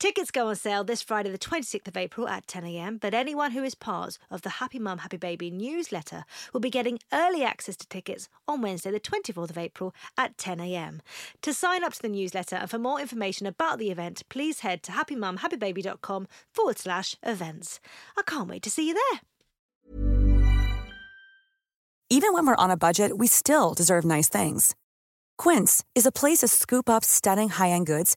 Tickets go on sale this Friday, the 26th of April at 10am, but anyone who is part of the Happy Mum, Happy Baby newsletter will be getting early access to tickets on Wednesday, the 24th of April at 10am. To sign up to the newsletter and for more information about the event, please head to happymumhappybaby.com forward slash events. I can't wait to see you there. Even when we're on a budget, we still deserve nice things. Quince is a place to scoop up stunning high end goods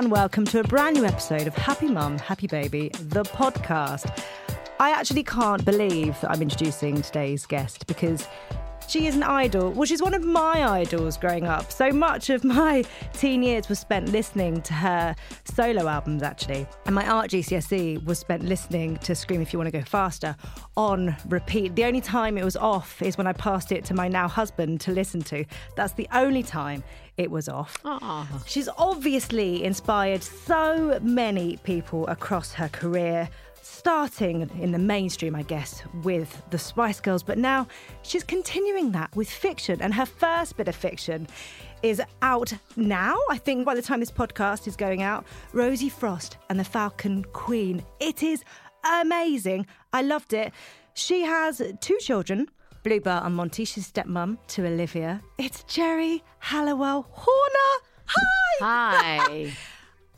And welcome to a brand new episode of Happy Mum, Happy Baby, the podcast. I actually can't believe that I'm introducing today's guest because she is an idol. Well, she's one of my idols growing up. So much of my teen years was spent listening to her solo albums, actually. And my art GCSE was spent listening to Scream If You Want to Go Faster on repeat. The only time it was off is when I passed it to my now husband to listen to. That's the only time it was off. She's obviously inspired so many people across her career, starting in the mainstream, I guess, with the Spice Girls, but now she's continuing that with fiction. And her first bit of fiction is out now. I think by the time this podcast is going out, Rosie Frost and the Falcon Queen. It is amazing. I loved it. She has two children. Bluebell and Monty, she's stepmom to Olivia. It's Geri Halliwell Horner. Hi! Hi.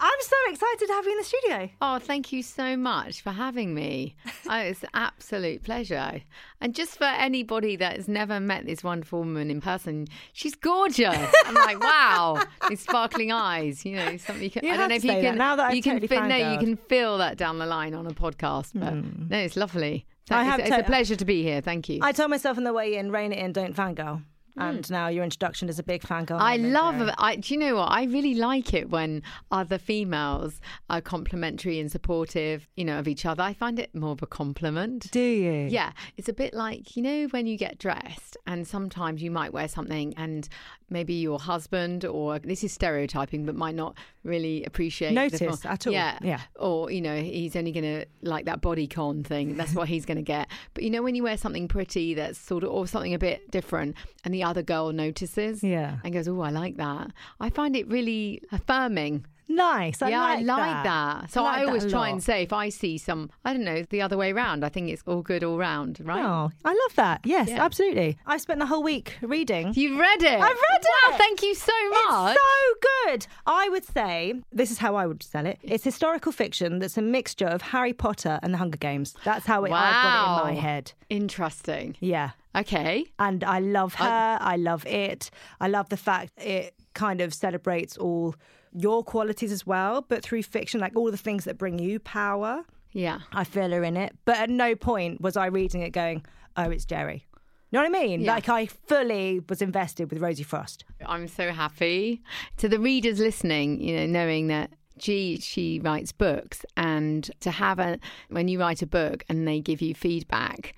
I'm so excited to have you in the studio. oh, thank you so much for having me. Oh, it's an absolute pleasure. And just for anybody that has never met this wonderful woman in person, she's gorgeous. I'm like, wow, these sparkling eyes. You know, something you can. You I don't know if you that can. now that I've you can totally feel, no, you can feel that down the line on a podcast. But hmm. no, it's lovely. I it's, have it's to- a pleasure to be here. Thank you. I told myself on the way in, rein it in, don't fangirl. And hmm. now your introduction is a big fangirl. I moment, love. I, do you know what? I really like it when other females are complimentary and supportive, you know, of each other. I find it more of a compliment. Do you? Yeah, it's a bit like, you know, when you get dressed and sometimes you might wear something and maybe your husband or this is stereotyping but might not really appreciate Notice at all. Yeah. Yeah. Or, you know, he's only going to like that body con thing. That's what he's going to get. But you know when you wear something pretty that's sort of or something a bit different and the other girl notices Yeah. and goes, "Oh, I like that." I find it really affirming Nice. I yeah, like I like that. So like I, always try lot. and say if I see some, I don't know, the other way around. I think it's all good all round, right? Oh, I love that. Yes, Yeah. absolutely. I've spent the whole week reading. You've read it. I've read Wow, it. thank you so much. It's so good. I would say this is how I would sell it. It's historical fiction that's a mixture of Harry Potter and the Hunger Games. That's how it, I've got it in my head. Interesting. Yeah. Okay. And I love her. I love it. I love the fact it kind of celebrates all your qualities as well, but through fiction, like all the things that bring you power. Yeah. I feel her in it. But at no point was I reading it going, oh, it's Geri. You know what I mean? Yeah. Like I fully was invested with Rosie Frost. I'm so happy. To the readers listening, you know, knowing that G, she writes books, and to have a, when you write a book and they give you feedback,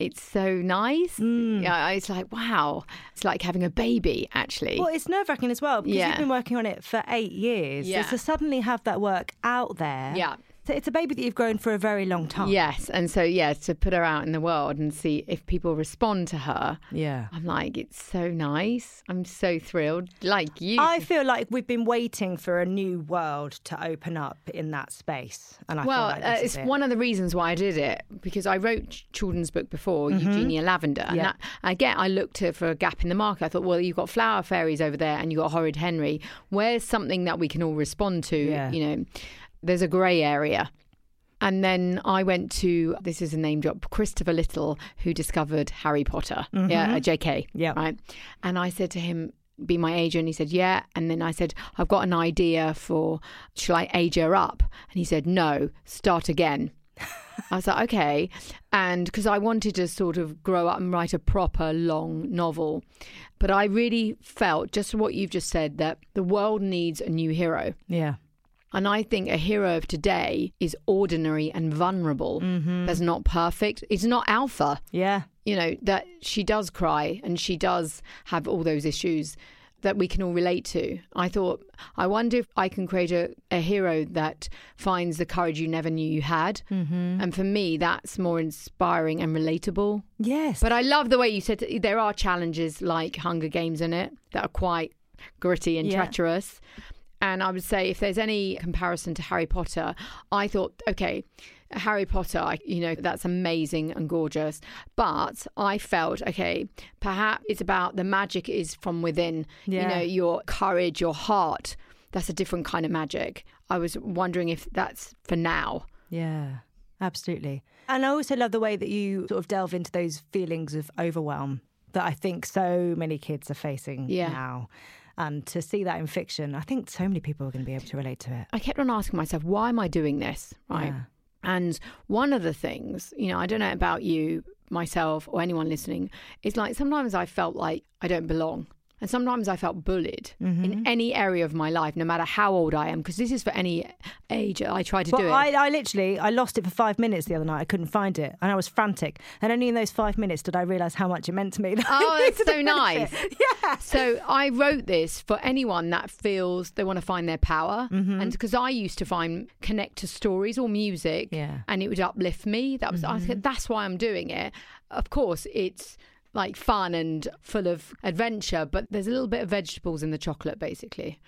it's so nice. Mm. Yeah, it's like, wow. It's like having a baby, actually. Well, it's nerve wracking as well because Yeah. you've been working on it for eight years. Yeah. So to suddenly have that work out there Yeah. So it's a baby that you've grown for a very long time. Yes. And so, yeah, to put her out in the world and see if people respond to her, Yeah. I'm like, it's so nice. I'm so thrilled. Like you. I feel like we've been waiting for a new world to open up in that space, and I well, feel like uh, it's it. one of the reasons why I did it because I wrote children's book before, Eugenia Lavender. And Mm-hmm. Yeah. that, again, I looked for a gap in the market. I thought, well, you've got Flower Fairies over there and you've got Horrid Henry. Where's something that we can all respond to? Yeah. You know, there's a grey area. And then I went to this is a name drop Christopher Little who discovered Harry Potter. Yeah, JK. Mm-hmm. Yeah. Right. And I said to him, be my agent. He said, yeah. And then I said, I've got an idea for, shall I age her up? And he said, no, start again. I was like, okay. And because I wanted to sort of grow up and write a proper long novel. But I really felt, just what you've just said, that the world needs a new hero. yeah. And I think a hero of today is ordinary and vulnerable. That's not perfect. It's not alpha. Yeah. You know, that she does cry and she does have all those issues that we can all relate to. I thought, I wonder if I can create a, a hero that finds the courage you never knew you had. Mm-hmm. And for me, that's more inspiring and relatable. Yes. But I love the way you said there are challenges like Hunger Games in it that are quite gritty and Yeah. treacherous. And I would say if there's any comparison to Harry Potter, I thought, okay, Harry Potter, you know, that's amazing and gorgeous. But I felt, okay, perhaps it's about the magic is from within, Yeah. you know, your courage, your heart. That's a different kind of magic. I was wondering if that's for now. Yeah, absolutely. And I also love the way that you sort of delve into those feelings of overwhelm that I think so many kids are facing Yeah. now. And to see that in fiction, I think so many people are going to be able to relate to it. I kept on asking myself, why am I doing this? Right. Yeah. And one of the things, you know, I don't know about you, myself, or anyone listening, is like sometimes I felt like I don't belong. And sometimes I felt bullied Mm-hmm. in any area of my life, no matter how old I am, because this is for any age I try to But do it. I, I literally, I lost it for five minutes the other night. I couldn't find it, and I was frantic. And only in those five minutes did I realise how much it meant to me. that Oh, that's so nice. Yeah. So I wrote this for anyone that feels they want to find their power, and because I used to find connect to stories or music, Yeah. and it would uplift me. That was I said that's why I'm doing it. Of course, it's like fun and full of adventure, but there's a little bit of vegetables in the chocolate, basically.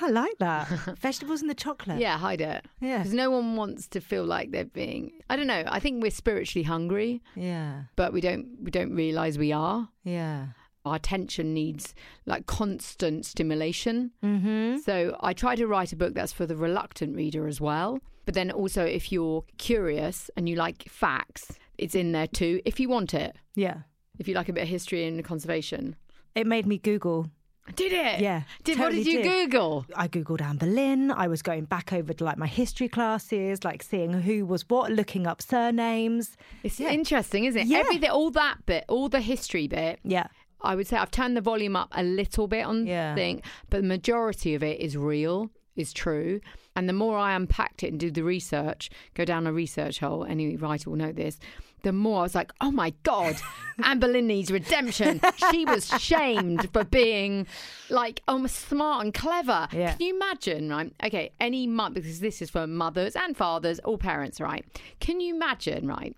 I like that. Vegetables in the chocolate. Yeah, hide it. Yeah. because no one wants to feel like they're being. I don't know. I think we're spiritually hungry, Yeah. but we don't we don't realize we are. Yeah. our attention needs like constant stimulation. Mm-hmm. So I try to write a book that's for the reluctant reader as well. But then also, if you're curious and you like facts, it's in there too. If you want it, Yeah. If you like a bit of history and conservation. It made me Google. Did it? Yeah, Did what did you did. Google? I googled Anne Boleyn. I was going back over to like my history classes, like seeing who was what, looking up surnames. It's Yeah. interesting, isn't it? Yeah. Everything, all that bit, all the history bit. Yeah. I would say I've turned the volume up a little bit on Yeah. thing, but the majority of it is real, is true. And the more I unpacked it and do the research, go down a research hole, any writer will know this, the more I was like, oh my God, Anne Boleyn needs redemption. She was shamed for being like almost smart and clever. Yeah. Can you imagine, right? Okay, any month, because this is for mothers and fathers, all parents, right? Can you imagine, right?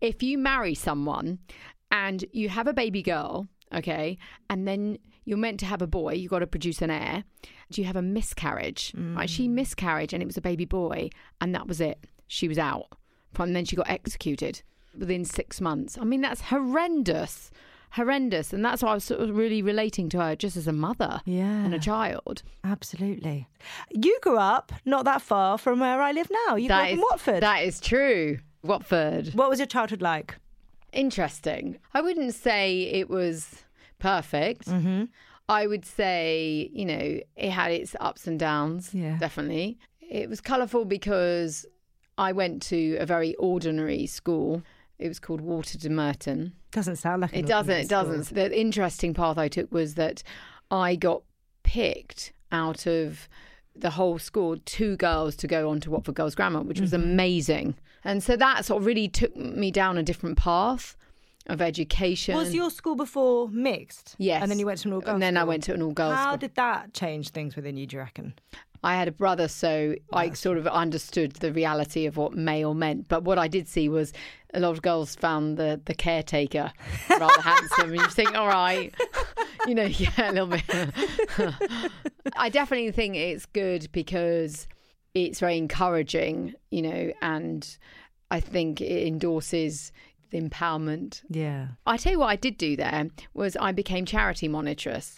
If you marry someone and you have a baby girl, okay, and then you're meant to have a boy, you've got to produce an heir. Do you have a miscarriage, right? She mm. miscarried and it was a baby boy, and that was it. She was out. And then she got executed within six months. I mean, that's horrendous. Horrendous. And that's why I was sort of really relating to her just as a mother Yeah. and a child. Absolutely. You grew up not that far from where I live now. You grew up in is- Watford. That is true. Watford. What was your childhood like? Interesting. I wouldn't say it was perfect. Mm-hmm. I would say, you know, it had its ups and downs. Yeah. Definitely. It was colourful because I went to a very ordinary school. It was called Water de Merton. Doesn't sound like It doesn't. It doesn't. school. The interesting path I took was that I got picked out of the whole school, two girls to go on to Watford Girls Grammar, which was Mm-hmm. amazing. And so that sort of really took me down a different path of education. Was your school before mixed? Yes. And then you went to an all girls And then I went to an all girls How school. did that change things within you, do you reckon? I had a brother, so I ah, sort of understood the reality of what male meant. But what I did see was a lot of girls found the, the caretaker rather handsome. And you think, all right, you know, yeah, a little bit. I definitely think it's good because it's very encouraging, you know, and I think it endorses the empowerment. Yeah. I tell you what I did do there was I became charity monitress.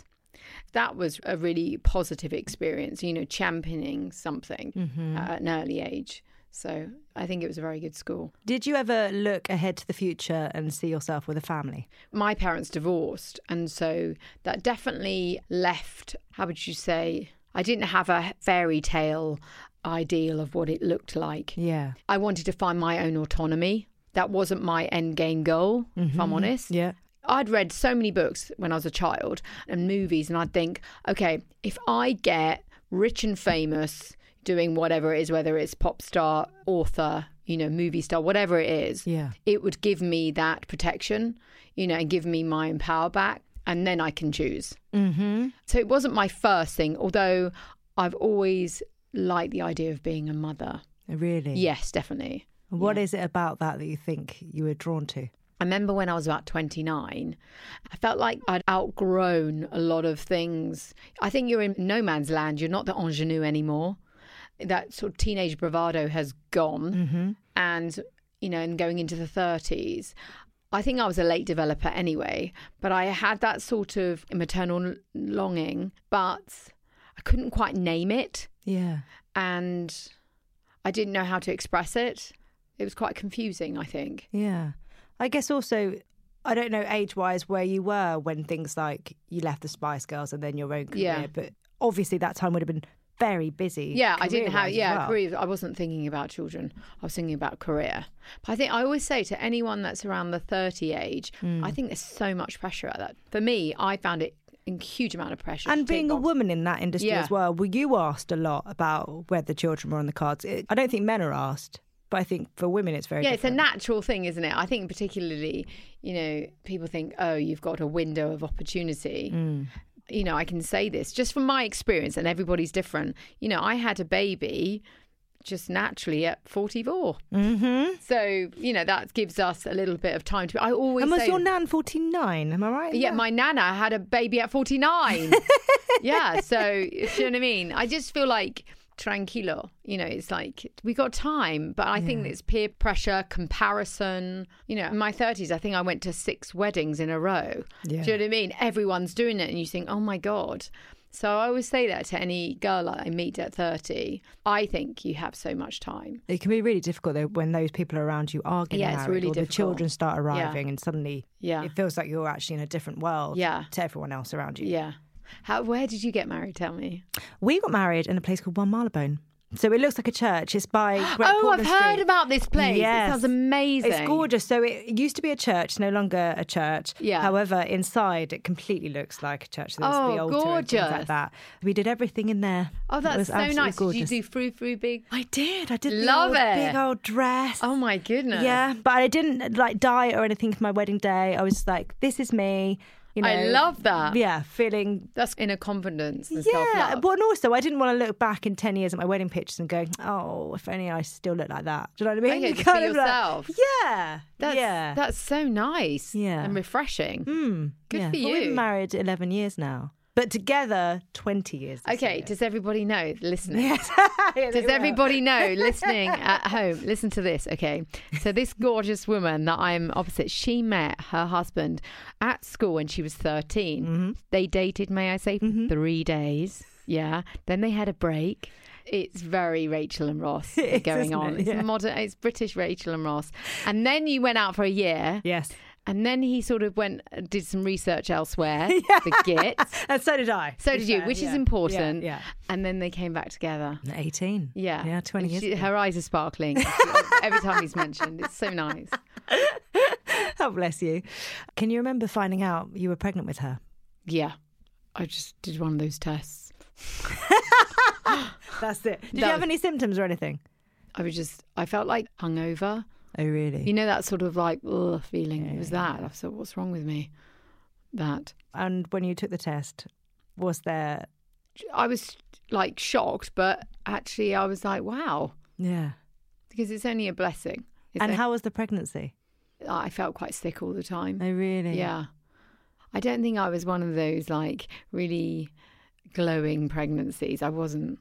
That was a really positive experience, you know, championing something Mm-hmm. at an early age. So I think it was a very good school. Did you ever look ahead to the future and see yourself with a family? My parents divorced, and so that definitely left, how would you say, I didn't have a fairy tale ideal of what it looked like. Yeah. I wanted to find my own autonomy. That wasn't my end game goal, if I'm honest. Yeah. I'd read so many books when I was a child and movies, and I'd think, okay, if I get rich and famous doing whatever it is, whether it's pop star, author, you know, movie star, whatever it is, Yeah. it would give me that protection, you know, and give me my own power back, and then I can choose. Mm-hmm. So it wasn't my first thing, although I've always liked the idea of being a mother. Really? Yes, definitely. What is it about that that you think you were drawn to? I remember when I was about 29, I felt like I'd outgrown a lot of things. I think you're in no man's land. You're not the ingenue anymore. That sort of teenage bravado has gone. Mm-hmm. And, you know, and going into the 30s, I think I was a late developer anyway, but I had that sort of maternal longing, but I couldn't quite name it. Yeah. And I didn't know how to express it. It was quite confusing, I think. Yeah. I guess also, I don't know age wise where you were when things like you left the Spice Girls and then your own career, Yeah. but obviously that time would have been very busy. Yeah, I didn't have. Yeah, well. career. I wasn't thinking about children. I was thinking about career. But I think I always say to anyone that's around the thirty age, Hmm. I think there's so much pressure at that. For me, I found it a huge amount of pressure. And being a woman in that industry Yeah. as well, were you asked a lot about whether children were on the cards? I don't think men are asked, but I think for women it's very Yeah, different. it's a natural thing, isn't it? I think particularly, you know, people think, oh, you've got a window of opportunity. Mm. You know, I can say this just from my experience, and everybody's different. You know, I had a baby just naturally at 44. Mm-hmm. So, you know, that gives us a little bit of time to. I always And was say, your nan 49? Am I right? Yeah, that? my nana had a baby at 49. yeah, so you know what I mean? I just feel like tranquilo, you know, it's like we got time, but I think it's peer pressure, comparison. You know, in my 30s, I think I went to six weddings in a row. Yeah. Do you know what I mean? Everyone's doing it, and you think, oh my God. So I always say that to any girl I meet at 30. I think you have so much time. It can be really difficult though when those people around you are getting Yeah, married really or the children start arriving and suddenly Yeah. it feels like you're actually in a different world Yeah. to everyone else around you. Yeah. How, where did you get married? Tell me. We got married in a place called One Marylebone. So it looks like a church. It's by Great oh, I've Portland heard about this place. Yes. It sounds amazing. It's gorgeous. So it used to be a church, no longer a church. Yeah. However, inside it completely looks like a church. There's Oh, the altar and things gorgeous. like that. We did everything in there. Oh, that's so nice. Gorgeous. Did you do frou frou big? I did. I did. Love old, it. Big old dress. Oh my goodness. Yeah, but I didn't like diet or anything for my wedding day. I was like, this is me. You know, I love that. Yeah, feeling. That's inner confidence and Yeah, but and also I didn't want to look back in ten years at my wedding pictures and go, "Oh, if only I still look like that." Do you know what I mean? Okay, You kind of like- yourself. yeah, That's, yeah, that's so nice. Yeah. And refreshing. Mm, good yeah. for But We've been married eleven years now, but together twenty years. Okay, does everybody know listening? Yes. Yeah, Does everybody know listening at home? Listen to this, okay? So this gorgeous woman that I'm opposite, she met her husband at school when she was 13. Mm-hmm. They dated, may I say, for three days. Yeah. Then they had a break. It's very Rachel and Ross is, going on. it? It's modern. It's British Rachel and Ross. And then you went out for a year. Yes, And then he sort of went and did some research elsewhere. The git. and so did I. So did you, fair, which is important. Yeah, And then they came back together. eighteen. Yeah. yeah, twenty years. she- her eyes are sparkling every time he's mentioned. It's so nice. Oh, bless you. Can you remember finding out you were pregnant with her? Yeah. I just did one of those tests. That's it. Did you have was- any symptoms or anything? I was just, I felt like hungover. Oh, really? You know, that sort of like, ugh, feeling. It was that. I thought, what's wrong with me? That. and when you took the test, was there I was like shocked, but actually I was like, wow, Yeah. because it's only a blessing. And a- how was the pregnancy? I felt quite sick all the time. Oh, really? Yeah. I don't think I was one of those like really glowing pregnancies. I wasn't.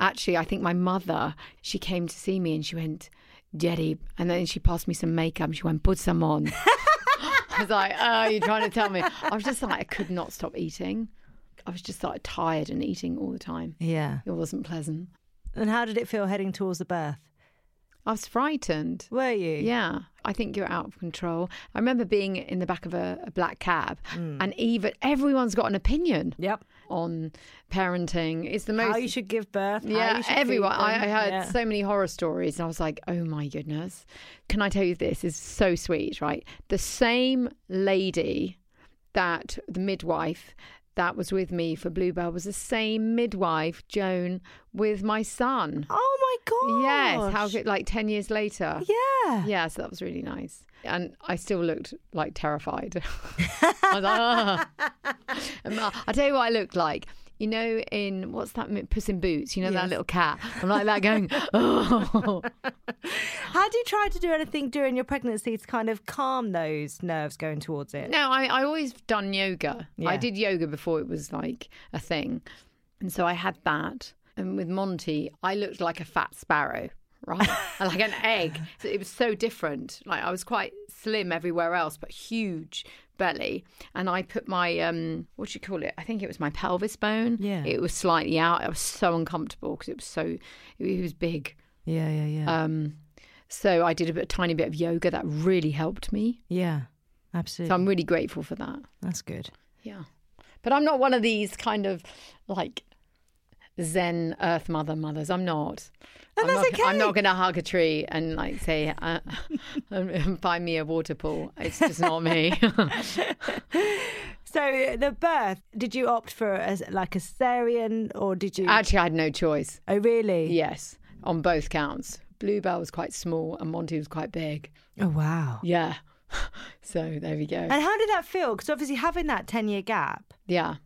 Actually, I think my mother, she came to see me and she went, Jetty, and then she passed me some makeup. and She went, put some on. I was like, oh, you're trying to tell me. I was just like, I could not stop eating. I was just like tired and eating all the time. Yeah. It wasn't pleasant. And how did it feel heading towards the birth? I was frightened. Were you? Yeah, I think you're out of control. I remember being in the back of a, a black cab, Mm. and even everyone's got an opinion Yep. On parenting. It's the most. How you should give birth. yeah, everyone. I, I heard Yeah. so many horror stories, and I was like, "Oh my goodness!" Can I tell you this is so sweet, right? The same lady that the midwife that was with me for Bluebell was the same midwife, Joan, with my son. Oh my god. Yes, how good? Like ten years later. Yeah. Yeah, so that was really nice. And I still looked like terrified. I was like. And Ma- I'll tell you what I looked like. You know, in what's that, Puss in Boots? You know, that little cat? I'm like that going, oh. Had you tried to do anything during your pregnancy to kind of calm those nerves going towards it? No, I, I always done yoga. Yeah. I did yoga before it was like a thing. And so I had that. And with Monty, I looked like a fat sparrow, right? like an egg. So it was so different. Like I was quite slim everywhere else, but huge belly. And I put my, um, what do you call it? I think it was my pelvis bone. Yeah. It was slightly out. I was so uncomfortable because it was so, it was big. Yeah, yeah, yeah. Um, so I did a, bit, a tiny bit of yoga that really helped me. yeah. Absolutely. So. I'm really grateful for that. That's good. Yeah. But I'm not one of these kind of like Zen Earth Mother mothers. I'm not. And I'm that's not, I'm not going to hug a tree and like say, uh, find me a water pool. It's just not me. So the birth, did you opt for a, like a cesarean or did you? Actually, I had no choice. oh, really? Yes, on both counts. Bluebell was quite small and Monty was quite big. Oh, wow. Yeah. So there we go. And how did that feel? Because obviously having that 10 year gap, Yeah.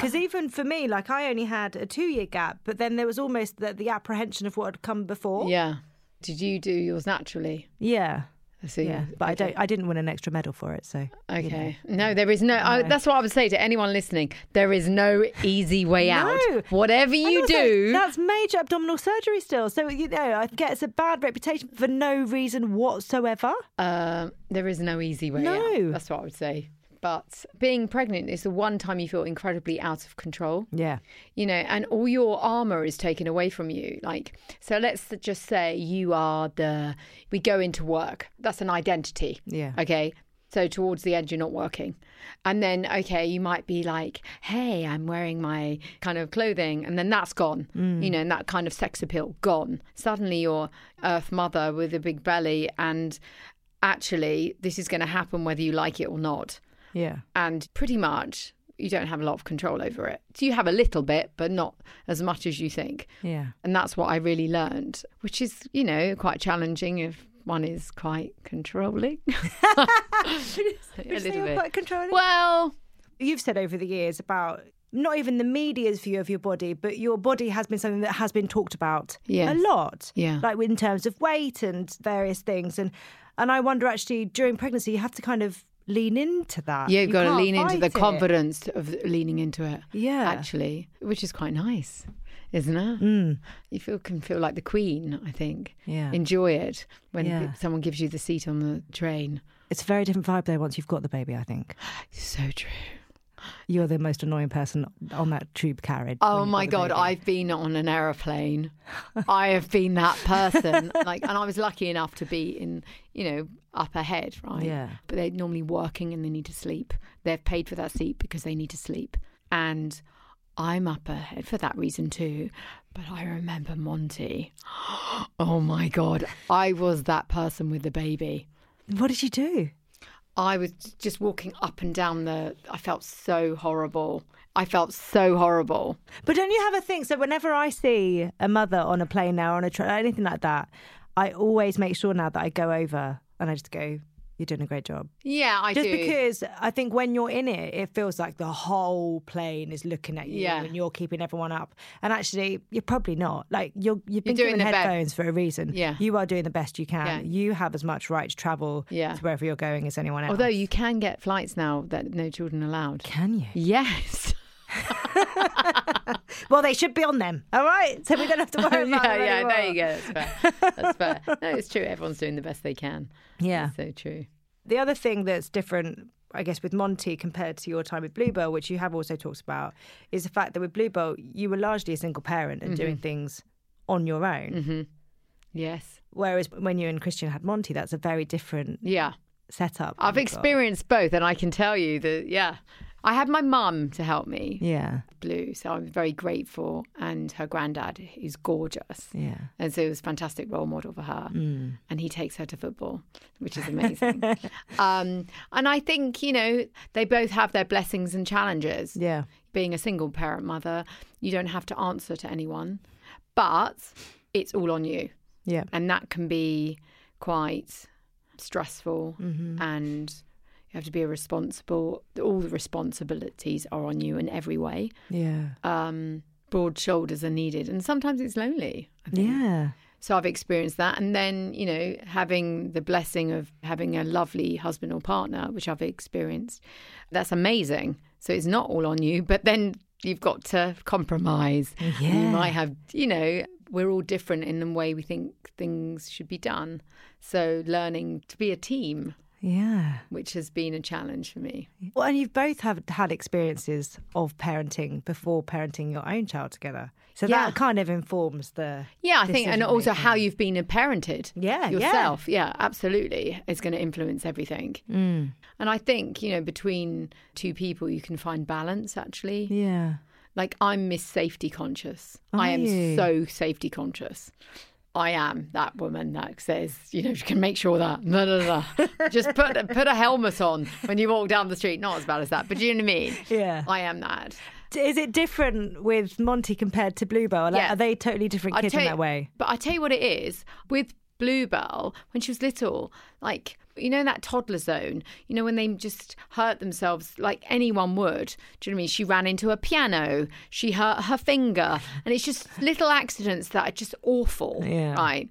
Because even for me, like I only had a two year gap, but then there was almost the, the apprehension of what had come before. Yeah. Did you do yours naturally? Yeah. So Yeah. But I don't, I didn't win an extra medal for it. So, you know. Okay. No, there is no. I, that's what I would say to anyone listening. There is no easy way out. No. Whatever you also, do, That's major abdominal surgery still. So, you know, I get it's a bad reputation for no reason whatsoever. uh, there is no easy way No. out. That's what I would say. But being pregnant is the one time you feel incredibly out of control. Yeah. you know, and all your armor is taken away from you. Like, so let's just say you are the, we go into work. That's an identity. Yeah. Okay. So towards the end, you're not working. And then, okay, you might be like, hey, I'm wearing my kind of clothing. And then that's gone, mm. you know, and that kind of sex appeal gone. Suddenly you're Earth Mother with a big belly. And actually, this is going to happen whether you like it or not Yeah. and pretty much you don't have a lot of control over it. So you have a little bit, but not as much as you think. Yeah. And that's what I really learned, which is, you know, quite challenging if one is quite controlling. a Would you say little bit. quite controlling? Well, You've said over the years about not even the media's view of your body, but your body has been something that has been talked about Yes. a lot. Yeah. Like in terms of weight and various things. And and I wonder actually during pregnancy you have to kind of lean into that. you've You got to lean into the it. confidence of leaning into it. Yeah. Actually, which is quite nice, isn't it? Mm. You feel can feel like the queen, I think. Yeah. Enjoy it when Yeah. someone gives you the seat on the train. It's a very different vibe though once you've got the baby, I think. So true. You're the most annoying person on that tube carriage. Oh my god. I've been on an aeroplane. I have been that person. Like, and I was lucky enough to be in, you know, up ahead, right? Yeah. But they're normally working and they need to sleep. They've paid for that seat because they need to sleep, and I'm up ahead for that reason too. But I remember Monty. Oh my god, I was that person with the baby. What did you do? I was just walking up and down the. I felt so horrible. I felt so horrible. But don't you have a thing? So whenever I see a mother on a plane now, or on a train, or anything like that, I always make sure now that I go over and I just go, you're doing a great job. Yeah, I do. Just do. because I think when you're in it, it feels like the whole plane is looking at you Yeah. and you're keeping everyone up. And actually, you're probably not. Like you're you've been doing given the headphones for a reason. Yeah. you are doing the best you can. Yeah. You have as much right to travel Yeah. to wherever you're going as anyone else. Although you can get flights now that no children allowed. can you? Yes. Well, they should be on them. All right, so we don't have to worry about yeah, yeah, anymore. there you go. That's fair. That's fair. No, it's true. Everyone's doing the best they can. Yeah. It's so true. The other thing that's different, I guess, with Monty compared to your time with Bluebell, which you have also talked about, is the fact that with Bluebell, you were largely a single parent and doing things on your own. Mm-hmm. Yes. Whereas when you and Christian had Monty, that's a very different Yeah. setup. I've experienced both, and I can tell you that, yeah. I had my mum to help me, Yeah, Blue, so I'm very grateful. And her granddad is gorgeous. yeah. And so it was a fantastic role model for her. Mm. And he takes her to football, which is amazing. um, and I think, you know, they both have their blessings and challenges. Yeah. Being a single parent mother, you don't have to answer to anyone, but it's all on you. Yeah. And that can be quite stressful Mm-hmm. and you have to be a responsible all the responsibilities are on you in every way Yeah. um broad shoulders are needed and sometimes it's lonely I think. Yeah. so i've experienced that and then you know having the blessing of having a lovely husband or partner which i've experienced that's amazing so it's not all on you but then you've got to compromise And you might have you know we're all different in the way we think things should be done so learning to be a team Yeah. which has been a challenge for me Well, and you've both have had experiences of parenting before parenting your own child together. So Yeah. that kind of informs the Yeah, I think, and also how you've been parented. Yeah, yeah. yourself. Yeah, absolutely. It's going to influence everything. Mm. And I think you know, between two people, you can find balance. Actually, Yeah. like I'm Miss Safety Conscious. Are I am you? so safety conscious. I am that woman that says, you know, you can make sure that no, no, no, just put put a helmet on when you walk down the street. Not as bad as that, but do you know what I mean? Yeah. I am that. Is it different with Monty compared to Bluebell? Like, Yeah. Are they totally different kids in that way? But I tell you what it is with Bluebell when she was little, like you know in that toddler zone, you know when they just hurt themselves like anyone would. Do you know what I mean? She ran into a piano, she hurt her finger, and it's just little accidents that are just awful, Yeah. right?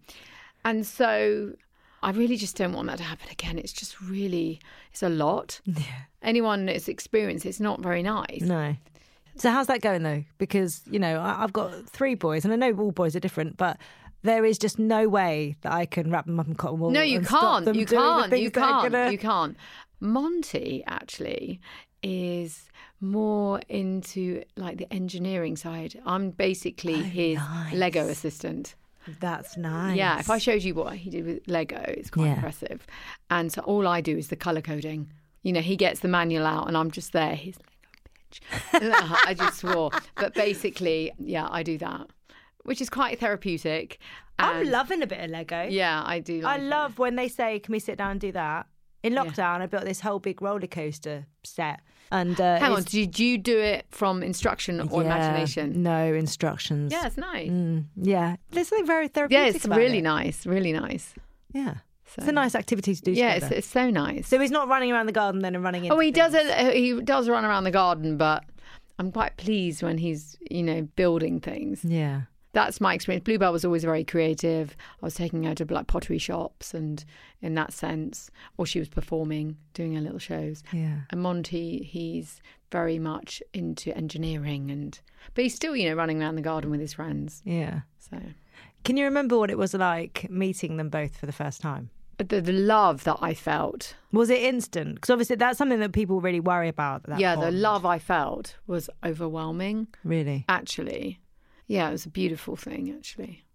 And so I really just don't want that to happen again. It's just really it's a lot. Yeah. Anyone that's experienced it's not very nice. No. So how's that going though? Because you know I- I've got three boys, and I know all boys are different, but there is just no way that I can wrap them up in cotton wool. No, you can't. You can't. You can't. gonna- You can't. Monty actually is more into like the engineering side. I'm basically oh, his Oh, nice. Lego assistant. That's nice. Yeah, if I showed you what he did with Lego, it's quite Yeah. impressive. And so all I do is the color coding. You know, he gets the manual out and I'm just there. He's like, Lego bitch. I just swore. But basically, yeah, I do that, which is quite therapeutic. I'm And- loving a bit of Lego. Yeah, I do. I like it. love when they say, "Can we sit down and do that?" In lockdown, I built this whole big roller coaster set, and uh, Hang on, it's- did you do it from instruction or Yeah, imagination? No instructions. Yeah, it's nice. Mm, yeah. There's something very therapeutic. Yeah, it's about really it. nice, really nice. Yeah, So, it's a nice activity to do. yeah, it's, together. it's so nice. So he's not running around the garden then and running into oh, he does it. He does run around the garden, but I'm quite pleased when he's you know building things. Yeah. That's my experience. Bluebell was always very creative. I was taking her to like pottery shops, and in that sense, or she was performing, doing her little shows. Yeah. And Monty, he's very much into engineering, and but he's still you know running around the garden with his friends. Yeah. So. Can you remember what it was like meeting them both for the first time? the, the love that I felt. Was it instant? Because obviously that's something that people really worry about. That yeah, the love I felt was overwhelming, Really. actually. Yeah, it was a beautiful thing, actually.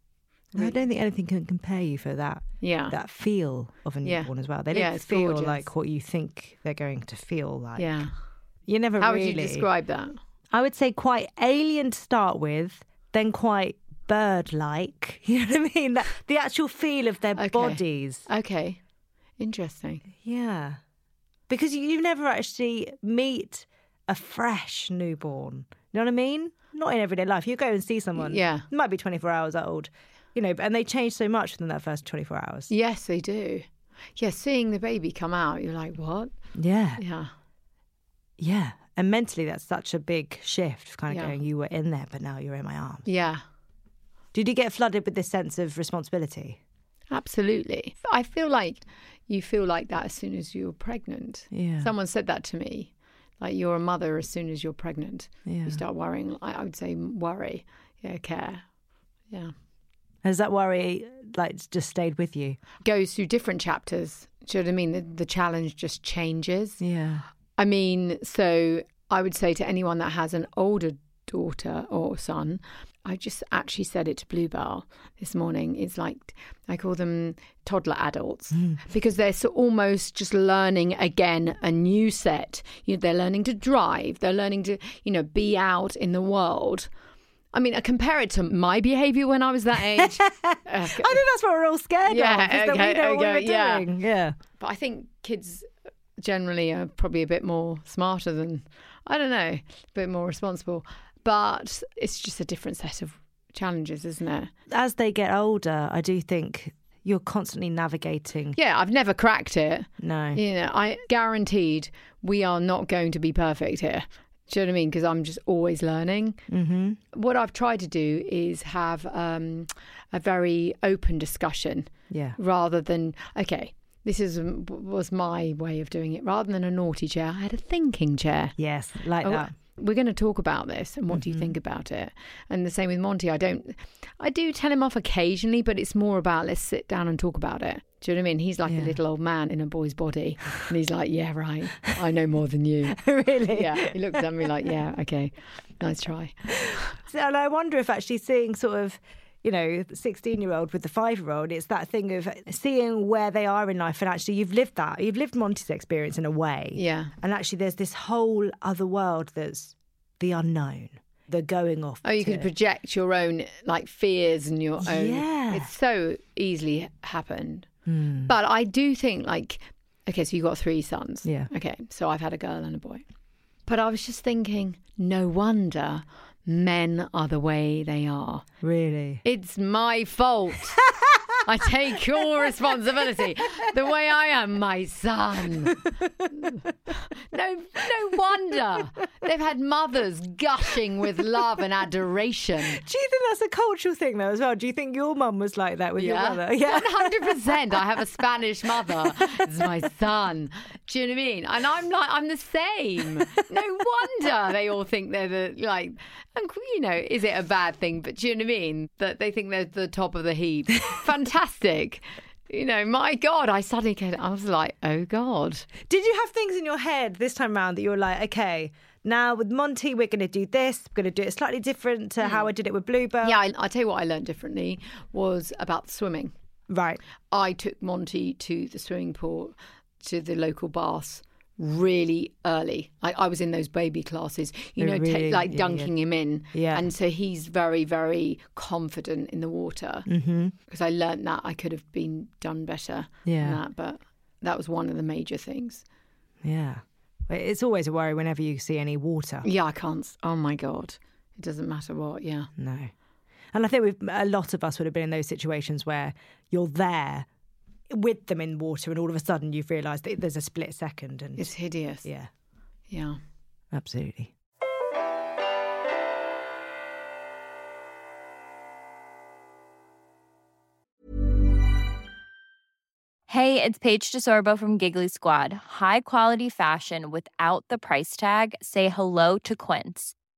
I don't think anything can compare you for that Yeah. that feel of a Yeah. newborn as well. They Yeah, don't feel gorgeous. like what you think they're going to feel like. yeah. You never How really. would you describe that? I would say quite alien to start with, then quite bird-like. You know what I mean? That, the actual feel of their Okay. bodies. Okay. Interesting. Yeah. Because you, you never actually meet a fresh newborn. You know what I mean? Not in everyday life. You go and see someone. Yeah. Might be 24 hours old, you know, and they change so much within that first 24 hours. Yes, they do. Yeah, seeing the baby come out, you're like, what? Yeah. Yeah. Yeah. And mentally, that's such a big shift, kind of Yeah. going, you were in there, but now you're in my arms. Yeah. Did you get flooded with this sense of responsibility? Absolutely. I feel like you feel like that as soon as you're pregnant. Yeah. Someone said that to me. Like you're a mother as soon as you're pregnant. Yeah. You start worrying. I, I would say worry. Yeah, care. Yeah. Has that worry like just stayed with you? Goes through different chapters. Do you know what I mean? The, the challenge just changes. Yeah. I mean, so I would say to anyone that has an older daughter or son, I just actually said it to Bluebell this morning. It's like I call them toddler adults because they're so almost just learning again a new set. You know, they're learning to drive. They're learning to you know be out in the world. I mean, I compare it to my behaviour when I was that age. Uh, I think that's what we're all scared Yeah, of. Okay, we know what we're yeah. doing. Yeah. But I think kids generally are probably a bit more smarter than, I don't know, a bit more responsible. But it's just a different set of challenges, isn't it? As they get older, I do think you're constantly navigating. Yeah, I've never cracked it. No. You know, I guaranteed we are not going to be perfect here. Do you know what I mean? Because I'm just always learning. Mm-hmm. What I've tried to do is have um, a very open discussion Yeah. rather than okay this is was my way of doing it rather than a naughty chair i had a thinking chair Yes. Like Oh, that. We're going to talk about this and what do you think mm-hmm. about it. And the same with monty i don't i do tell him off occasionally but it's more about let's sit down and talk about it. Do you know what i mean? He's like Yeah. a little old man in a boy's body and he's like yeah right. I know more than you. Really? yeah. He looks at me like yeah okay. Nice try. So- And I wonder if actually seeing sort of, you know, 16 year old with the five year old, it's that thing of seeing where they are in life. And actually, you've lived that. You've lived Monty's experience in a way. yeah And actually, there's this whole other world that's the unknown, the going off. Oh, you could project your own like fears and your own. Yeah. It's so easily happened. Hmm. But I do think like, okay, so you got three sons. Yeah. Okay, so I've had a girl and a boy. But I was just thinking, no wonder men are the way they are. Really? It's my fault. I take your responsibility. The way I am, my son. No, no wonder they've had mothers gushing with love and adoration. Do you think that's a cultural thing, though, as well? Do you think your mum was like that with your mother? Yeah, one hundred percent. I have a Spanish mother. It's my son. Do you know what I mean? And I'm like, I'm the same. No wonder they all think they're the like. And you know, is it a bad thing? But do you know what I mean? That they think they're the top of the heap. Fantastic. You know, my God, I suddenly get. I was like, oh God. Did you have things in your head this time round that you were like, okay, now with Monty, we're going to do this. We're going to do it slightly different to how hmm. I did it with Bluebell. Yeah, I, I tell you what, I learned differently was about swimming. Right. I took Monty to the swimming pool, to the local baths really early. Like I was in those baby classes, you Oh, know, ta- like Yeah, dunking him in. Yeah. And so he's very, very confident in the water. Mm-hmm. Because I learned that I could have been done better Yeah. than that. But that was one of the major things. Yeah. It's always a worry whenever you see any water. Yeah, I can't. Oh my God. It doesn't matter what. Yeah. No. And I think we've, a lot of us would have been in those situations where you're there with them in water and all of a sudden you've realised that there's a split second and It's hideous. yeah, Yeah. absolutely. Hey, it's Paige DeSorbo from Giggly Squad. High quality fashion without the price tag. Say hello to Quince.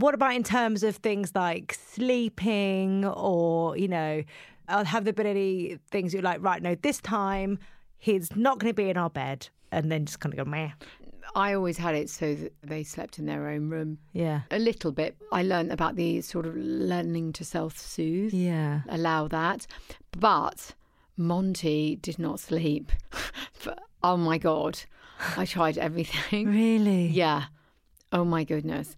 What about in terms of things like sleeping or, you know, uh, have there been any things you're like, right, no, this time he's not going to be in our bed and then just kind of go, meh. I always had it so that they slept in their own room. Yeah. A little bit. I learned about the sort of learning to self soothe, Yeah. allow that. But Monty did not sleep. But, oh my God. I tried everything. Really? Yeah. Oh my goodness.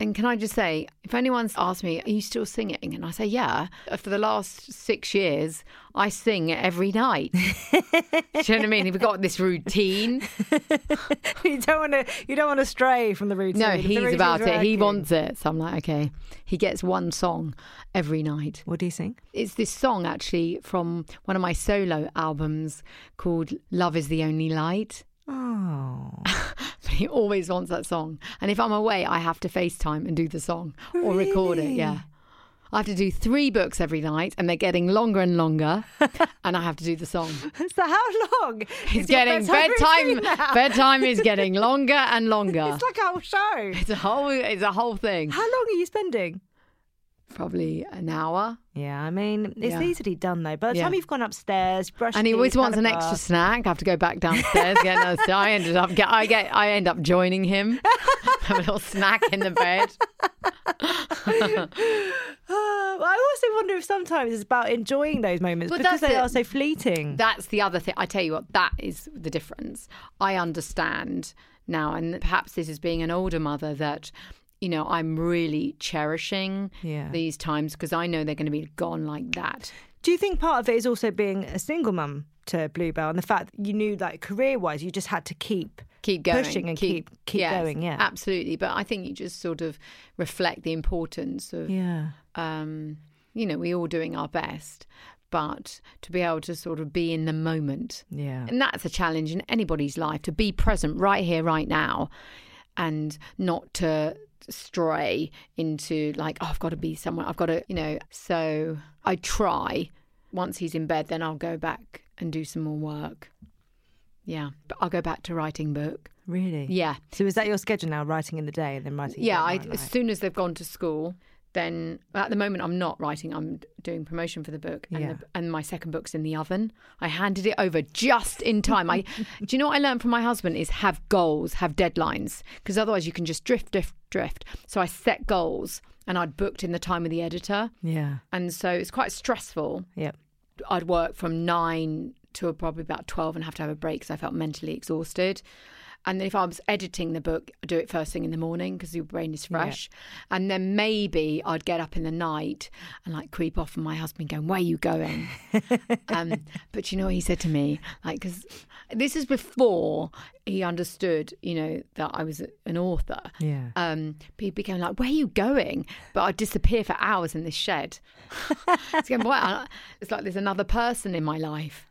And can I just say, if anyone's asked me, are you still singing? And I say, yeah. For the last six years, I sing every night. Do you know what I mean? We've got this routine. you don't want to. You don't want to stray from the routine. No, he's about it. He wants it. So I'm like, okay. He gets one song every night. What do you sing? It's this song actually from one of my solo albums called Love is the Only Light. Oh. But he always wants that song. And if I'm away, I have to FaceTime and do the song or record it. Yeah. I have to do three books every night and they're getting longer and longer. and I have to do the song. so how long? It's getting bedtime bedtime. Bedtime is getting longer and longer. It's like a whole show. It's a whole. It's a whole thing. How long are you spending? Probably an hour. Yeah, I mean, it's Yeah. easily done though. By the Yeah. time you've gone upstairs, brushed And he teeth, always had wants a an extra bath- snack. I have to go back downstairs get another. So I ended up. Get, I get. I end up joining him. Have a little snack in the bed. I also wonder if sometimes it's about enjoying those moments Well, because that's they it. are so fleeting. That's the other thing. I tell you what, that is the difference. I understand now, and perhaps this is being an older mother that, you know, I'm really cherishing Yeah. these times because I know they're going to be gone like that. Do you think part of it is also being a single mum to Bluebell and the fact that you knew that career wise you just had to keep Keep going, pushing and keep keep yes, going? Yeah. absolutely. But I think you just sort of reflect the importance of, Yeah. um, you know, we all doing our best, but to be able to sort of be in the moment Yeah. And that's a challenge in anybody's life to be present right here, right now, and not to stray into like, oh, I've got to be somewhere. I've got to, you know. So I try. Once he's in bed, then I'll go back and do some more work. Yeah, but I'll go back to writing book. Really? Yeah, So is that your schedule now, writing in the day and then writing? yeah. I, as soon as they've gone to school, then at the moment I'm not writing. I'm doing promotion for the book, and, Yeah. the, and my second book's in the oven. I handed it over just in time. I, do you know what I learned from my husband is have goals, have deadlines, because otherwise you can just drift, drift, drift. So I set goals, and I'd booked in the time with the editor, Yeah. and so it's quite stressful. Yep. I'd work from nine to probably about 12 and have to have a break because I felt mentally exhausted. And then if I was editing the book, I'd do it first thing in the morning because your brain is fresh. And then maybe I'd get up in the night and like creep off and my husband going, Where are you going? um, but you know what he said to me? Like, because this is before he understood, you know, that I was an author. Yeah. Um, but he became like, "Where are you going?" But I'd disappear for hours in this shed. it's, going, "What?" it's like there's another person in my life,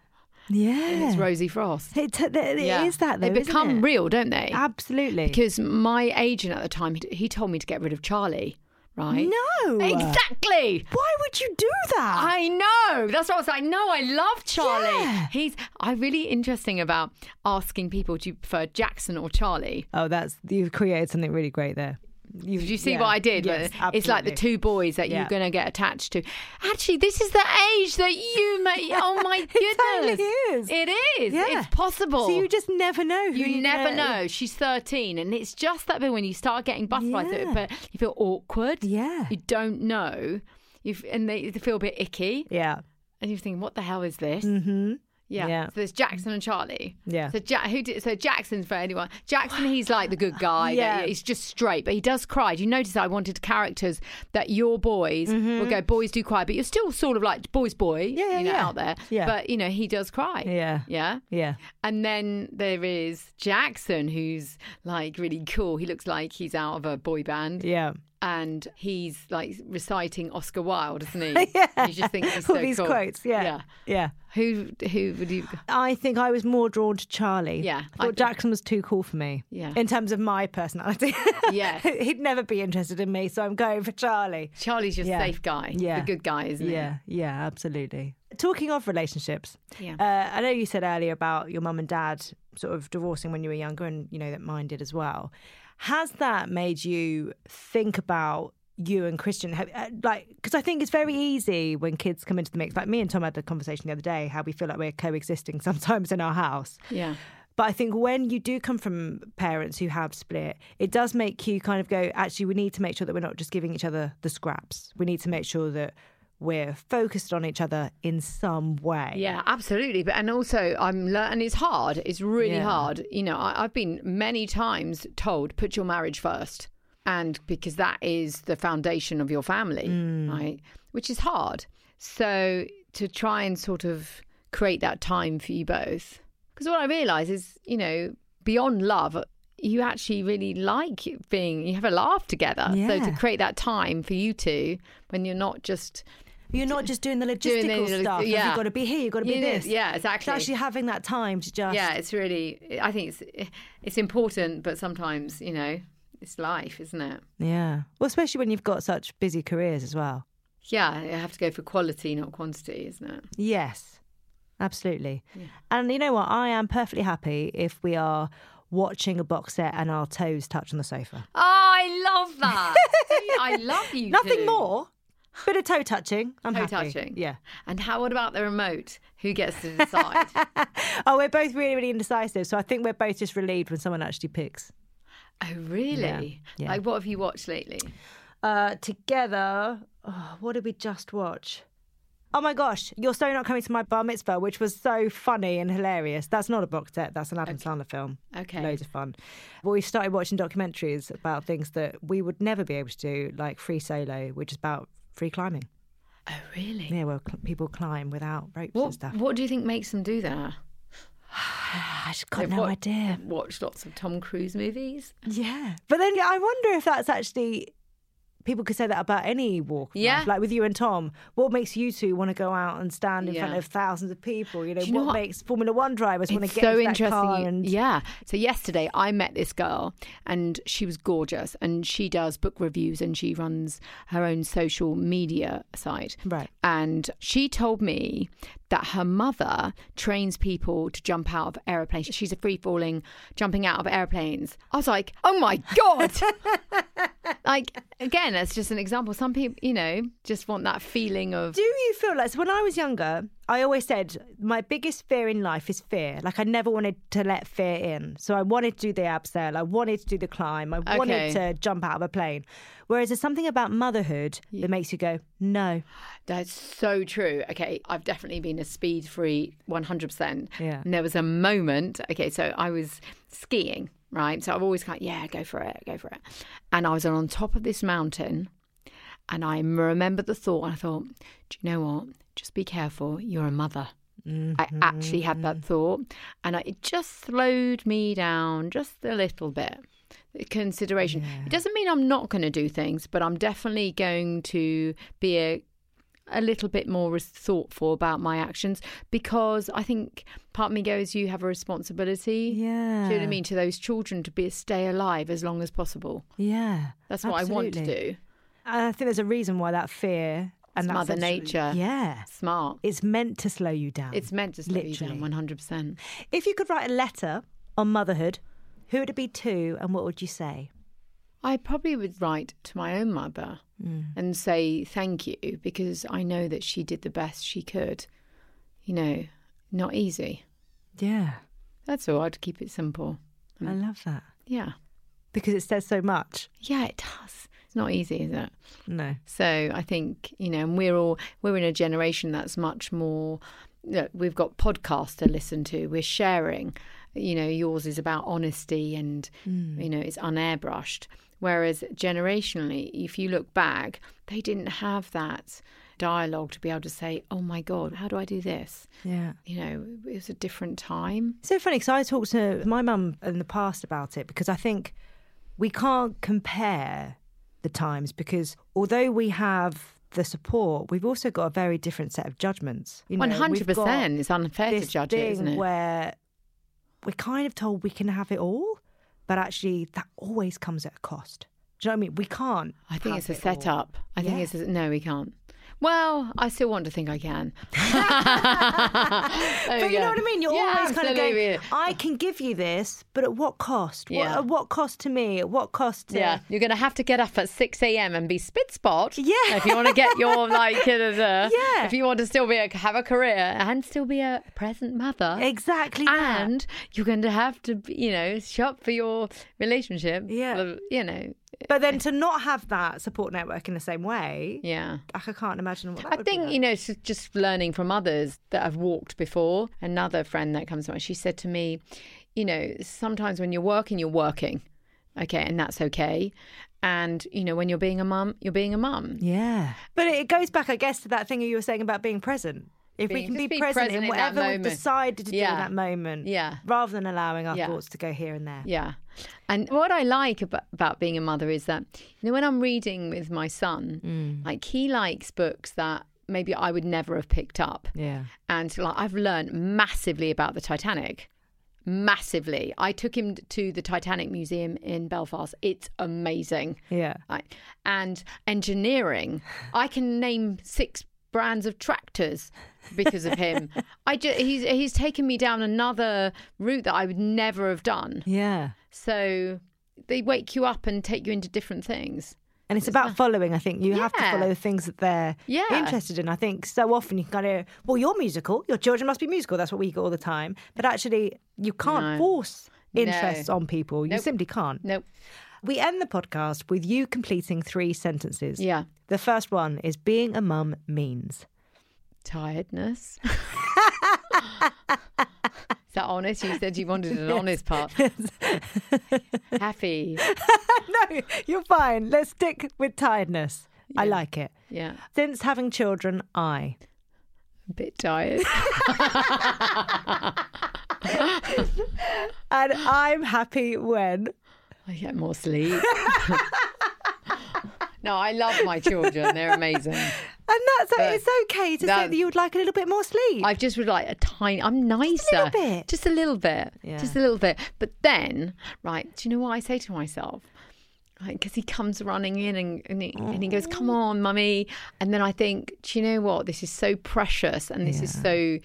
Yeah. and it's Rosie Frost. It, it is Yeah. that though. They isn't become it? real, don't they? Absolutely. Because my agent at the time, he- he told me to get rid of Charlie. Right? no. Exactly. Why would you do that? I know. That's what I was like. No, I love Charlie. Yeah. He's I really interesting about asking people, do you prefer Jackson or Charlie? oh, that's you've created something really great there. Did you see yeah. what I did? Yes, it's like the two boys that Yeah. you're going to get attached to. Actually, this is the age that you may. Oh my goodness. totally is. It is. Yeah. It's possible. So you just never know. Who You you're never know. She's 13, and it's just that bit when you start getting butterflies, Yeah. but you feel awkward. Yeah. You don't know. You've, and they, they feel a bit icky. Yeah. And you're thinking, what the hell is this? Mm-hmm. Yeah. Yeah. So there's Jackson and Charlie. Yeah. So ja- who did, so Jackson's for anyone. Jackson, he's like the good guy. Yeah. that- He's just straight, but he does cry. Do you notice I wanted characters that your boys will go, boys do cry, but you're still sort of like boys boy, Mm-hmm. Yeah, yeah, you know, yeah. out there. Yeah. But you know, he does cry. Yeah. Yeah. Yeah. And then there is Jackson, who's like really cool. He looks like he's out of a boy band. Yeah. And he's like reciting Oscar Wilde, isn't he? Yeah. You just think he's All these cool. quotes. Yeah. Yeah. Yeah. Who who would you I think I was more drawn to Charlie. Yeah, I I thought think- Jackson was too cool for me. Yeah. In terms of my personality. yeah, He'd never be interested in me, so I'm going for Charlie. Charlie's your Yeah. safe guy. Yeah. The good guy, isn't he? Yeah, yeah, absolutely. Talking of relationships, Yeah. uh, I know you said earlier about your mum and dad sort of divorcing when you were younger, and you know that mine did as well. Has that made you think about you and Christian? Have, uh, like, because I think it's very easy when kids come into the mix. Like me and Tom had a conversation the other day how we feel like we're coexisting sometimes in our house. Yeah. But I think when you do come from parents who have split, it does make you kind of go, actually, we need to make sure that we're not just giving each other the scraps. We need to make sure that we're focused on each other in some way. Yeah, absolutely. But and also, I'm lear- and it's hard. It's really Yeah. hard. You know, I, I've been many times told put your marriage first, and because that is the foundation of your family, mm. right? Which is hard. So to try and sort of create that time for you both, because what I realise is, you know, beyond love. You actually really like being, you have a laugh together. So to create that time for you two when you're not just You're not just doing the Doing logistical the- stuff. yeah. You've got to be here, you've got to be You know, this. yeah, It's exactly. actually having that time to just. yeah it's really i think it's it's important but sometimes you know it's life isn't it Yeah. Well, especially when you've got such busy careers as well. yeah you have to go for quality not quantity isn't it Yes, absolutely. And you know what? I am perfectly happy if we are watching a box set and our toes touch on the sofa. oh i love that i love you Nothing more. Bit of toe touching. I'm toe happy. touching Yeah. and how what about the remote who gets to decide oh, we're both really, really indecisive. So I think we're both just relieved when someone actually picks. oh really Yeah. like what have you watched lately Uh, together, oh, what did we just watch? Oh my gosh, You're So Not Coming to My Bar Mitzvah, which was so funny and hilarious. That's not a box set, that's an Adam Sandler film. Okay. Loads of fun. But we started watching documentaries about things that we would never be able to do, like Free Solo, which is about free climbing. oh really Yeah, where cl- people climb without ropes and stuff. what do you think makes them do that I just got They've no idea. watched lots of tom cruise movies Yeah. But then I wonder if that's actually people could say that about any walk. Yeah. life. Like with you and Tom, what makes you two want to go out and stand in front of thousands of people? You know, you know what, what? makes Formula One drivers want to get so into that interesting. car you- and Yeah. So yesterday I met this girl and she was gorgeous and she does book reviews and she runs her own social media site. Right. And she told me that her mother trains people to jump out of airplanes. She's a free falling, jumping out of airplanes. I was like, oh my God. like, again, that's just an example. Some people, you know, just want that feeling of. Do you feel like so when I was younger, I always said my biggest fear in life is fear. Like I never wanted to let fear in. So I wanted to do the abseil, I wanted to do the climb, I Okay. wanted to jump out of a plane. Whereas there's something about motherhood that makes you go, no. That's so true. Okay, I've definitely been a speed free 100%. Yeah. And there was a moment, okay, so I was skiing, right? So I've always kind of, yeah, go for it, go for it. And I was on top of this mountain and I remember the thought and I thought, do you know what? Just be careful. You're a mother. I actually had that mm-hmm. thought and I, it just slowed me down just a little bit. Consideration. It doesn't mean I'm not going to do things, but I'm definitely going to be a a little bit more thoughtful about my actions because I think part of me goes, you have a responsibility. Yeah. Do you know what I mean? To those children to be stay alive as long as possible. Yeah. That's what I want to do. I think there's a reason why that fear and It's that Mother Nature. Yeah. Smart. It's meant to slow you down. It's meant to slow you Literally. down one hundred percent. If you could write a letter on motherhood, who would it be to and what would you say? I probably would write to my own mother hmm. and say thank you because I know that she did the best she could. You know, not easy. Yeah. That's all. I'd keep it simple. I love that. Yeah. Because it says so much. Yeah, it does. It's not easy, is it? No. So I think you know, and we're all we're in a generation that's much more. Look, we've got podcasts to listen to. We're sharing. You know, yours is about honesty and mm. you know it's unairbrushed. Whereas generationally, if you look back, they didn't have that dialogue to be able to say, "Oh my God, how do I do this?" Yeah. You know, it was a different time. So funny because I talked to my mum in the past about it because I think we can't compare the times because although we have the support, we've also got a very different set of judgments. One hundred percent. It's unfair to judge it, isn't it? Where we're kind of told we can have it all, but actually that always comes at a cost. Do you know what I mean? We can't. I think it's a it all. setup. I think Yeah. it's a, no, we can't. Well, I still want to think I can. But you know what I mean? You're yeah, always kind of going, I can give you this, but at what cost? What, Yeah. at what cost to me? At what cost to. Yeah, you're going to have to get up at 6 a.m. and be spit spot. Yeah. If you want to get your, like, da, da, da. Yeah. If you want to still be a, have a career and still be a present mother. Exactly that. And you're going to have to, you know, shop for your relationship. Yeah. You know, But then to not have that support network in the same way, yeah. I can't imagine what that I would be think, like. you know, just learning from others that have walked before. Another friend that comes to mind, she said to me, you know, sometimes when you're working, you're working. Okay. And that's okay. And, you know, when you're being a mum, you're being a mum. Yeah. But it goes back, I guess, to that thing you were saying about being present. If we can be present, present in whatever we've moment. decided to do in that moment, Yeah. rather than allowing our Yeah. thoughts to go here and there. Yeah. And what I like about, about being a mother is that, you know, when I'm reading with my son, mm. like he likes books that maybe I would never have picked up. Yeah. And like I've learned massively about the Titanic. Massively. I took him to the Titanic Museum in Belfast. It's amazing. Yeah. Right. And engineering, I can name six brands of tractors because of him. I just, he's he's taken me down another route that I would never have done. Yeah. So they wake you up and take you into different things. And it's about following, I think. You have to follow the things that they're Yeah. interested in. I think so often you can kind of, well, you're musical. Your children must be musical. That's what we get all the time. But actually, you can't No. force No. interests on people. You Nope. simply can't. Nope. We end the podcast with you completing three sentences. Yeah. The first one is being a mum means. Tiredness. Is that honest? You said you wanted an honest part. Happy. no, you're fine. Let's stick with tiredness. I like it. Yeah. Since having children, I. A bit tired. And I'm happy when. I get more sleep. no, I love my children. They're amazing. And that's But it's okay to say that- that you would like a little bit more sleep. I've just would like a tiny. I'm nicer. A little bit. Just a little bit. Yeah. Just a little bit. But then, right? Do you know what I say to myself? Because he comes running in and and he, and he goes, "Come on, mummy," and then I think, do you know what? This is so precious, and this is so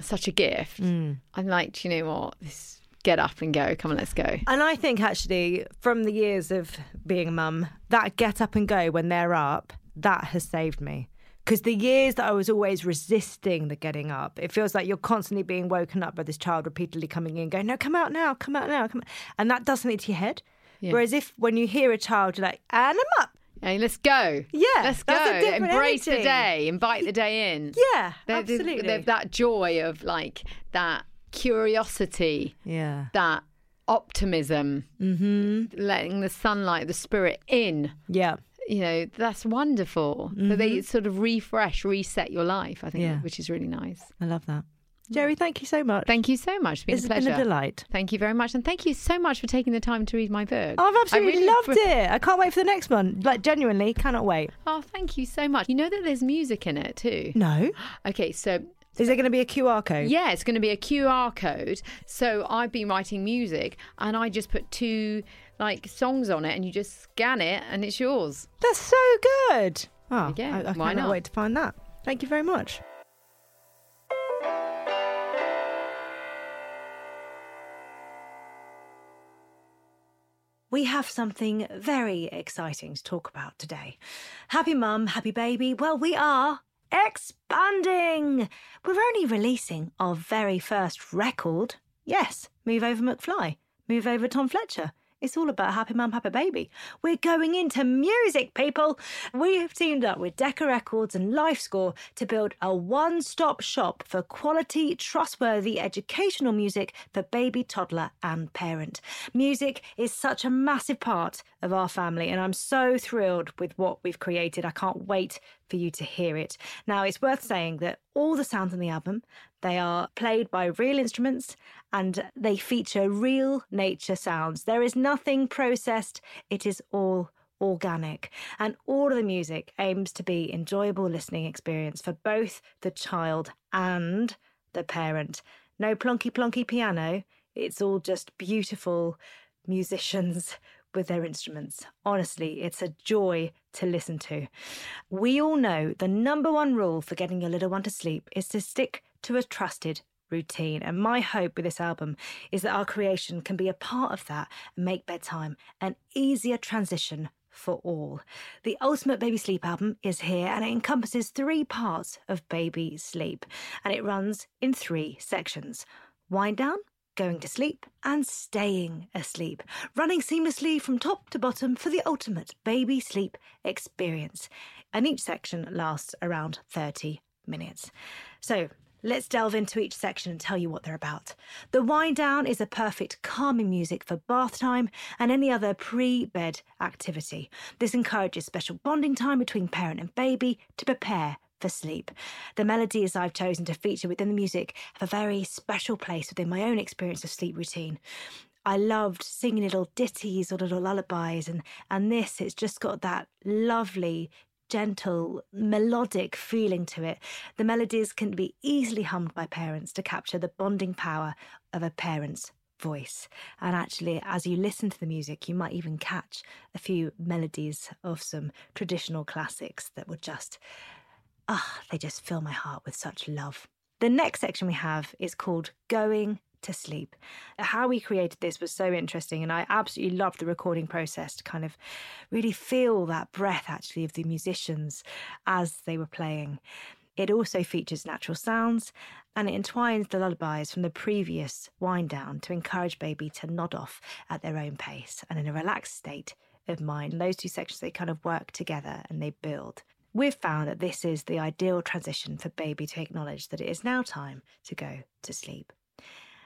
such a gift. Mm. I'm like, do you know what? This get up and go. Come on, let's go. And I think actually, from the years of being a mum, that get up and go when they're up, that has saved me. Because the years that I was always resisting the getting up, it feels like you're constantly being woken up by this child repeatedly coming in, going, "No, come out now, come out now, come," out. and that does something to your head. Yeah. Whereas if when you hear a child, you're like, "And I'm up." Hey, let's go. Yeah, let's go. that's a different Embrace the energy. day. Invite the day in. Yeah, there's- absolutely. there's that joy of like that curiosity, yeah, that optimism, mm-hmm. letting the sunlight, the spirit in. yeah. You know, that's wonderful. So they sort of refresh, reset your life, I think, Mm-hmm. Yeah. which is really nice. I love that. Geri, thank you so much. Thank you so much. It's been It's a pleasure. been a delight. Thank you very much. And thank you so much for taking the time to read my book. Oh, I've absolutely really loved it. I can't wait for the next one. Like, genuinely, cannot wait. Oh, thank you so much. You know that there's music in it too. No. Okay, so Is there going to be a QR code? Yeah, it's going to be a QR code. So I've been writing music and I just put two like songs on it and you just scan it and it's yours. That's so good. Oh, you go. I, I Why cannot not? wait to find that. Thank you very much. We have something very exciting to talk about today. Happy mum, happy baby. Well, we are expanding. We're only releasing our very first record. Yes, Move Over McFly, Move Over Tom Fletcher. It's all about Happy Mum, Happy Baby. We're going into music, people. We have teamed up with Decca Records and LifeScore to build a one stop shop for quality, trustworthy educational music for baby, toddler, and parent. Music is such a massive part of our family, and I'm so thrilled with what we've created. I can't wait for you to hear it. Now, it's worth saying that all the sounds on the album they are played by real instruments and they feature real nature sounds. There is nothing processed, it is all organic. And all of the music aims to be enjoyable listening experience for both the child and the parent. No plonky plonky piano, it's all just beautiful musicians with their instruments. Honestly, it's a joy to listen to. We all know the number one rule for getting your little one to sleep is to stick to a trusted routine. And my hope with this album is that our creation can be a part of that and make bedtime an easier transition for all. The Ultimate Baby Sleep album is here and it encompasses three parts of baby sleep and it runs in three sections wind down, going to sleep, and staying asleep, running seamlessly from top to bottom for the ultimate baby sleep experience. And each section lasts around 30 minutes. So, Let's delve into each section and tell you what they're about. The wind down is a perfect calming music for bath time and any other pre bed activity. This encourages special bonding time between parent and baby to prepare for sleep. The melodies I've chosen to feature within the music have a very special place within my own experience of sleep routine. I loved singing little ditties or little lullabies, and and this it's just got that lovely gentle, melodic feeling to it. The melodies can be easily hummed by parents to capture the bonding power of a parent's voice. And actually, as you listen to the music, you might even catch a few melodies of some traditional classics that would just, ah, they just fill my heart with such love. The next section we have is called Going to sleep. How we created this was so interesting, and I absolutely loved the recording process to kind of really feel that breath actually of the musicians as they were playing. It also features natural sounds and it entwines the lullabies from the previous wind down to encourage baby to nod off at their own pace and in a relaxed state of mind. those two sections they kind of work together and they build. We've found that this is the ideal transition for baby to acknowledge that it is now time to go to sleep.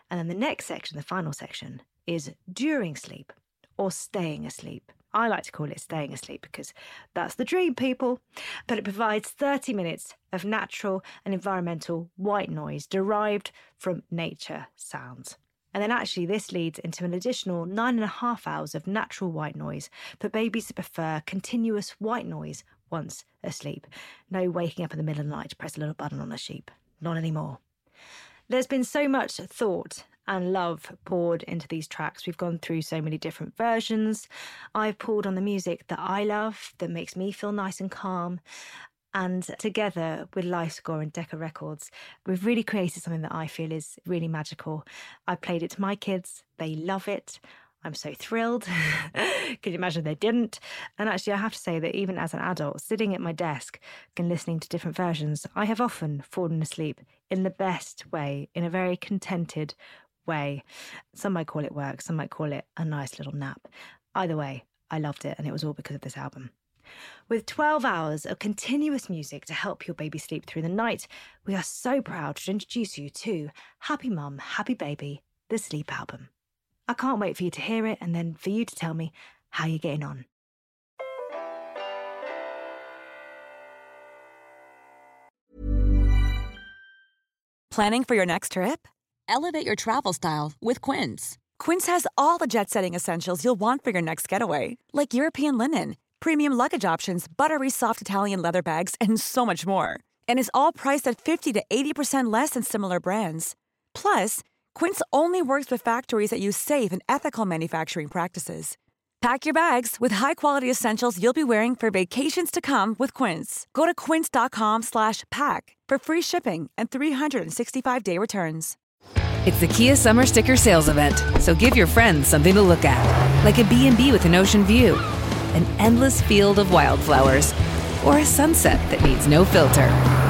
And then the next section, the final section, is during sleep or staying asleep. I like to call it staying asleep because that's the dream, people. But it provides 30 minutes of natural and environmental white noise derived from nature sounds. And then actually, this leads into an additional nine and a half hours of natural white noise for babies that prefer continuous white noise once asleep. No waking up in the middle of the night to press a little button on a sheep. Not anymore. There's been so much thought and love poured into these tracks. We've gone through so many different versions. I've pulled on the music that I love, that makes me feel nice and calm. And together with LifeScore and Decca Records, we've really created something that I feel is really magical. I played it to my kids, they love it. I'm so thrilled. Can you imagine they didn't? And actually, I have to say that even as an adult, sitting at my desk and listening to different versions, I have often fallen asleep in the best way, in a very contented way. Some might call it work, some might call it a nice little nap. Either way, I loved it, and it was all because of this album. With 12 hours of continuous music to help your baby sleep through the night, we are so proud to introduce you to Happy Mum, Happy Baby, the Sleep Album. I can't wait for you to hear it and then for you to tell me how you're getting on. Planning for your next trip? Elevate your travel style with Quince. Quince has all the jet setting essentials you'll want for your next getaway, like European linen, premium luggage options, buttery soft Italian leather bags, and so much more. And is all priced at 50 to 80% less than similar brands. Plus, Quince only works with factories that use safe and ethical manufacturing practices. Pack your bags with high-quality essentials you'll be wearing for vacations to come with Quince. Go to quince.com/pack for free shipping and 365-day returns. It's the Kia Summer Sticker Sales Event, so give your friends something to look at, like a B&B with an ocean view, an endless field of wildflowers, or a sunset that needs no filter.